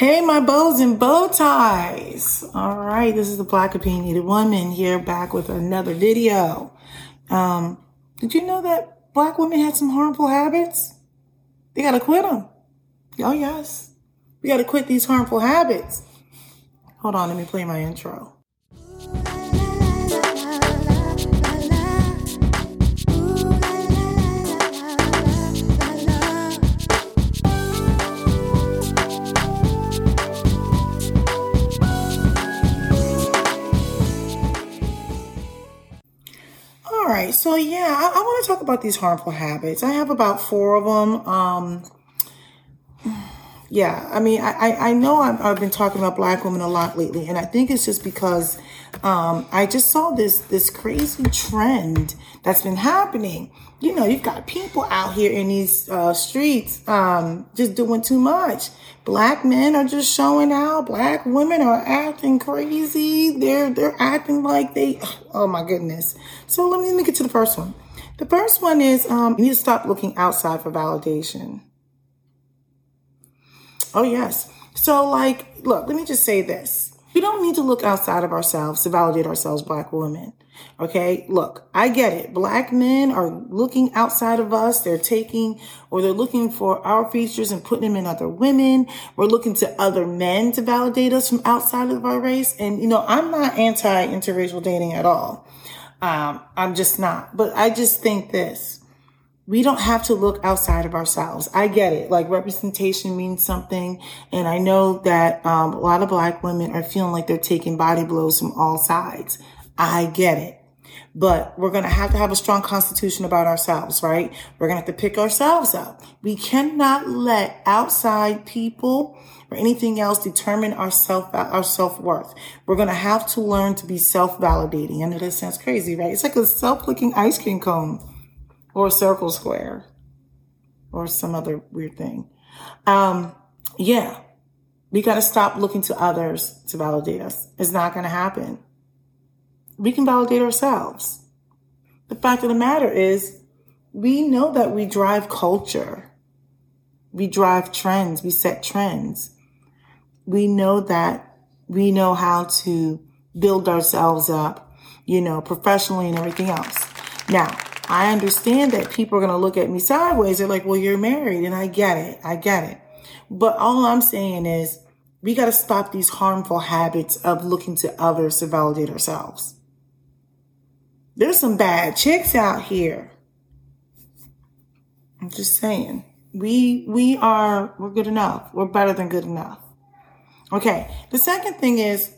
Hey, my bows and bow ties. All right, this is the Black Opinionated Woman here back with another video. Um, did you know that black women had some harmful habits? They gotta quit them. Oh, yes. We gotta quit these harmful habits. Hold on, let me play my intro. So yeah, I, I want to talk about these harmful habits. I have about four of them. Um, yeah, I mean, I, I know I've, been talking about black women a lot lately, and I think it's just because um, I just saw this this crazy trend that's been happening. You know, you've got people out here in these uh, streets um, just doing too much. Black men are just showing out. Black women are acting crazy. They're they're acting like they. Oh my goodness. So let me, let me get to the first one. The first one is um, you need to stop looking outside for validation. Oh, yes. So, like, look, let me just say this. We don't need to look outside of ourselves to validate ourselves, black women. Okay. Look, I get it. Black men are looking outside of us. They're taking or they're looking for our features and putting them in other women. We're looking to other men to validate us from outside of our race. And, you know, I'm not anti interracial dating at all. Um, I'm just not. But I just think this we don't have to look outside of ourselves. I get it. Like representation means something. And I know that um, a lot of black women are feeling like they're taking body blows from all sides. I get it. But we're going to have to have a strong constitution about ourselves, right? We're going to have to pick ourselves up. We cannot let outside people or anything else determine our self, our self-worth. We're going to have to learn to be self-validating. I know that sounds crazy, right? It's like a self-looking ice cream cone or a circle square or some other weird thing. Um, yeah, we got to stop looking to others to validate us. It's not going to happen. We can validate ourselves. The fact of the matter is, we know that we drive culture. We drive trends. We set trends. We know that we know how to build ourselves up, you know, professionally and everything else. Now, I understand that people are going to look at me sideways. They're like, well, you're married. And I get it. I get it. But all I'm saying is we got to stop these harmful habits of looking to others to validate ourselves. There's some bad chicks out here. I'm just saying. We, we are, we're good enough. We're better than good enough. Okay. The second thing is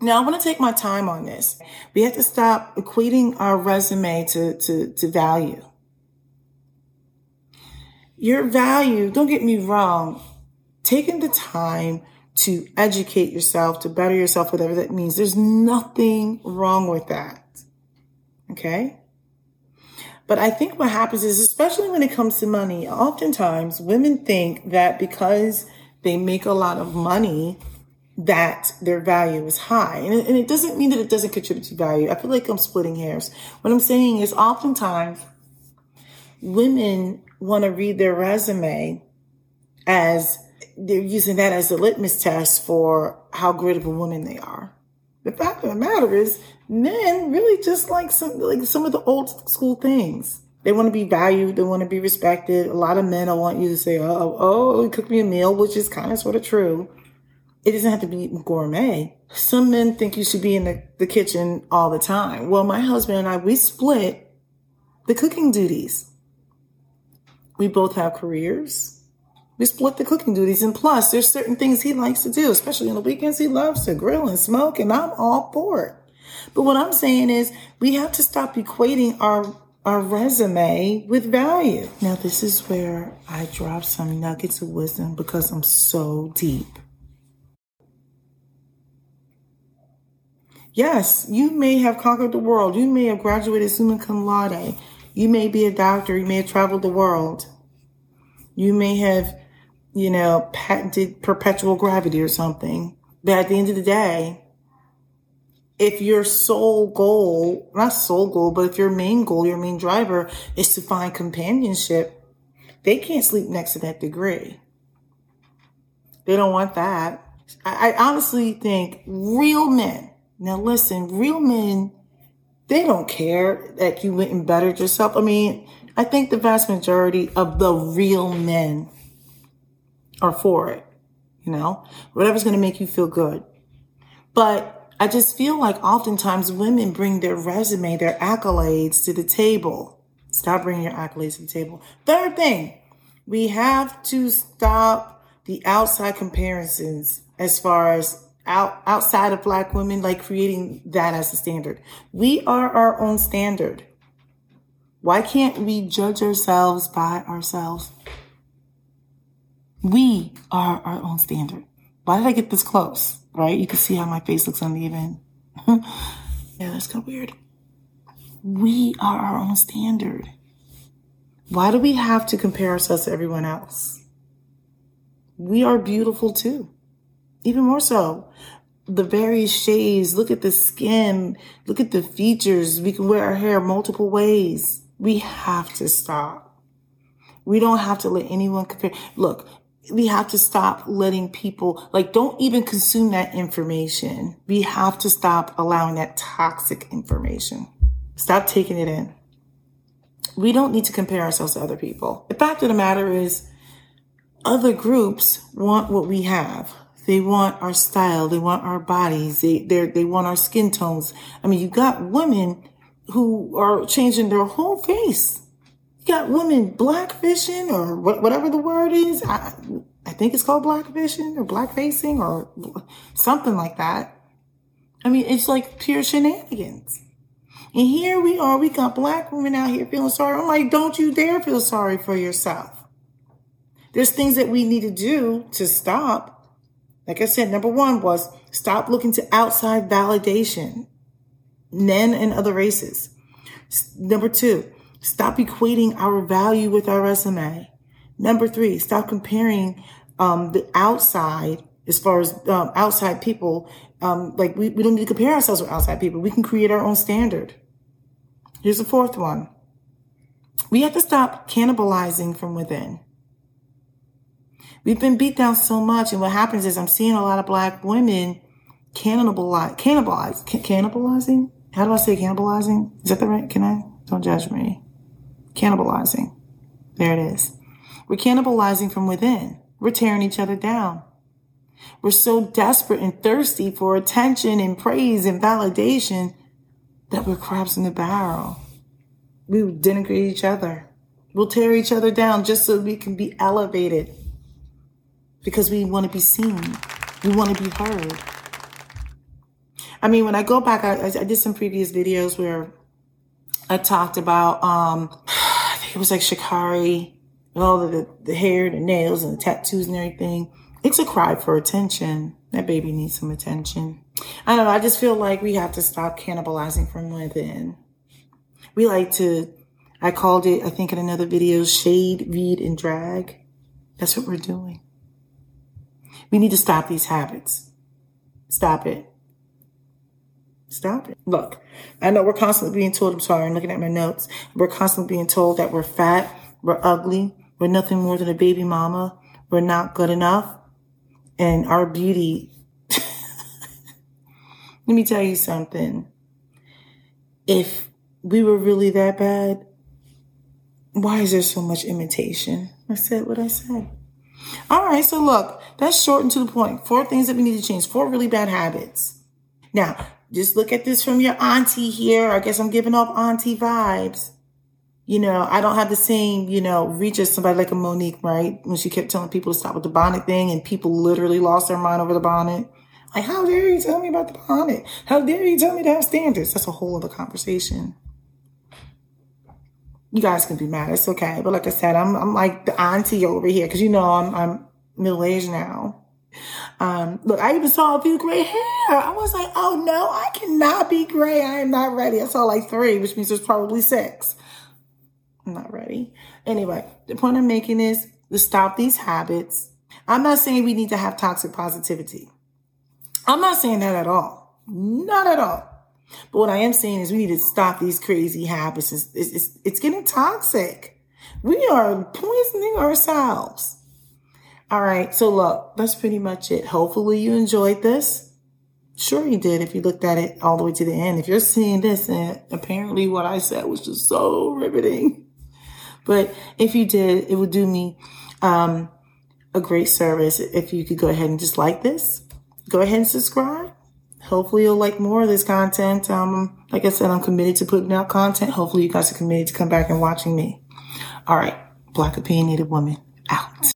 now, I want to take my time on this. We have to stop equating our resume to, to, to value. Your value, don't get me wrong, taking the time to educate yourself, to better yourself, whatever that means, there's nothing wrong with that. Okay? But I think what happens is, especially when it comes to money, oftentimes women think that because they make a lot of money, that their value is high. And it, and it, doesn't mean that it doesn't contribute to value. I feel like I'm splitting hairs. What I'm saying is oftentimes women want to read their resume as they're using that as a litmus test for how great of a woman they are. The fact of the matter is men really just like some, like some of the old school things. They want to be valued. They want to be respected. A lot of men, I want you to say, oh, oh, cook me a meal, which is kind of sort of true it doesn't have to be gourmet. Some men think you should be in the, the kitchen all the time. Well, my husband and I, we split the cooking duties. We both have careers. We split the cooking duties. And plus, there's certain things he likes to do, especially on the weekends. He loves to grill and smoke, and I'm all for it. But what I'm saying is, we have to stop equating our our resume with value. Now, this is where I drop some nuggets of wisdom because I'm so deep. Yes, you may have conquered the world. You may have graduated summa cum laude. You may be a doctor. You may have traveled the world. You may have, you know, patented perpetual gravity or something. But at the end of the day, if your sole goal, not sole goal, but if your main goal, your main driver is to find companionship, they can't sleep next to that degree. They don't want that. I, I honestly think real men, now listen, real men, they don't care that you went and bettered yourself. I mean, I think the vast majority of the real men are for it, you know, whatever's going to make you feel good. But I just feel like oftentimes women bring their resume, their accolades to the table. Stop bringing your accolades to the table. Third thing, we have to stop the outside comparisons as far as out outside of black women, like creating that as a standard. We are our own standard. Why can't we judge ourselves by ourselves? We are our own standard. Why did I get this close? Right? You can see how my face looks uneven. yeah, that's kind of weird. We are our own standard. Why do we have to compare ourselves to everyone else? We are beautiful too. Even more so. The various shades, look at the skin, look at the features. We can wear our hair multiple ways. We have to stop. We don't have to let anyone compare. Look, we have to stop letting people, like, don't even consume that information. We have to stop allowing that toxic information. Stop taking it in. We don't need to compare ourselves to other people. The fact of the matter is, other groups want what we have. They want our style. They want our bodies. They, they want our skin tones. I mean, you got women who are changing their whole face. You got women blackfishing or whatever the word is. I, I think it's called blackfishing or blackfacing or something like that. I mean, it's like pure shenanigans. And here we are, we got black women out here feeling sorry. I'm like, don't you dare feel sorry for yourself. There's things that we need to do to stop. Like I said, number one was stop looking to outside validation, men and other races. Number two, stop equating our value with our resume. Number three, stop comparing um, the outside as far as um, outside people. Um, like we, we don't need to compare ourselves with outside people. We can create our own standard. Here's the fourth one. We have to stop cannibalizing from within. We've been beat down so much, and what happens is I'm seeing a lot of black women cannibalize, cannibalize, cannibalizing. How do I say cannibalizing? Is that the right? Can I? Don't judge me. Cannibalizing. There it is. We're cannibalizing from within. We're tearing each other down. We're so desperate and thirsty for attention and praise and validation that we're crabs in the barrel. We denigrate each other. We'll tear each other down just so we can be elevated because we want to be seen. We want to be heard. I mean, when I go back, I, I did some previous videos where I talked about, um, I think it was like Sha'Carri and all the, the hair, the nails, and the tattoos and everything. It's a cry for attention. That baby needs some attention. I don't know. I just feel like we have to stop cannibalizing from within. We like to, I called it, I think in another video, shade, read, and drag. That's what we're doing. We need to stop these habits. Stop it. Stop it. Look, I know we're constantly being told, I'm sorry, I'm looking at my notes. We're constantly being told that we're fat, we're ugly, we're nothing more than a baby mama, we're not good enough, and our beauty let me tell you something. If we were really that bad, why is there so much imitation? I said what I said. All right, so look, that's short and to the point. Four things that we need to change. Four really bad habits. Now, just look at this from your auntie here. I guess I'm giving off auntie vibes. You know, I don't have the same, you know, reach as somebody like a Mo'Nique, right? When she kept telling people to stop with the bonnet thing and people literally lost their mind over the bonnet. Like, how dare you tell me about the bonnet? How dare you tell me to have standards? That's a whole other conversation. You guys can be mad. It's okay. But like I said, I'm, I'm like the auntie over here because you know I'm, I'm middle aged now. Um, look, I even saw a few gray hair. I was like, oh no, I cannot be gray. I am not ready. I saw like three, which means there's probably six. I'm not ready. Anyway, the point I'm making is to stop these habits. I'm not saying we need to have toxic positivity. I'm not saying that at all. Not at all. But what I am saying is we need to stop these crazy habits. It's, it's, it's getting toxic. We are poisoning ourselves. All right. So look, that's pretty much it. Hopefully you enjoyed this. Sure you did if you looked at it all the way to the end. If you're seeing this and apparently what I said was just so riveting. But if you did, it would do me um, a great service if you could go ahead and just like this. Go ahead and subscribe. Hopefully you'll like more of this content. Um, like I said, I'm committed to putting out content. Hopefully you guys are committed to come back and watching me. All right. Black opinionated woman out.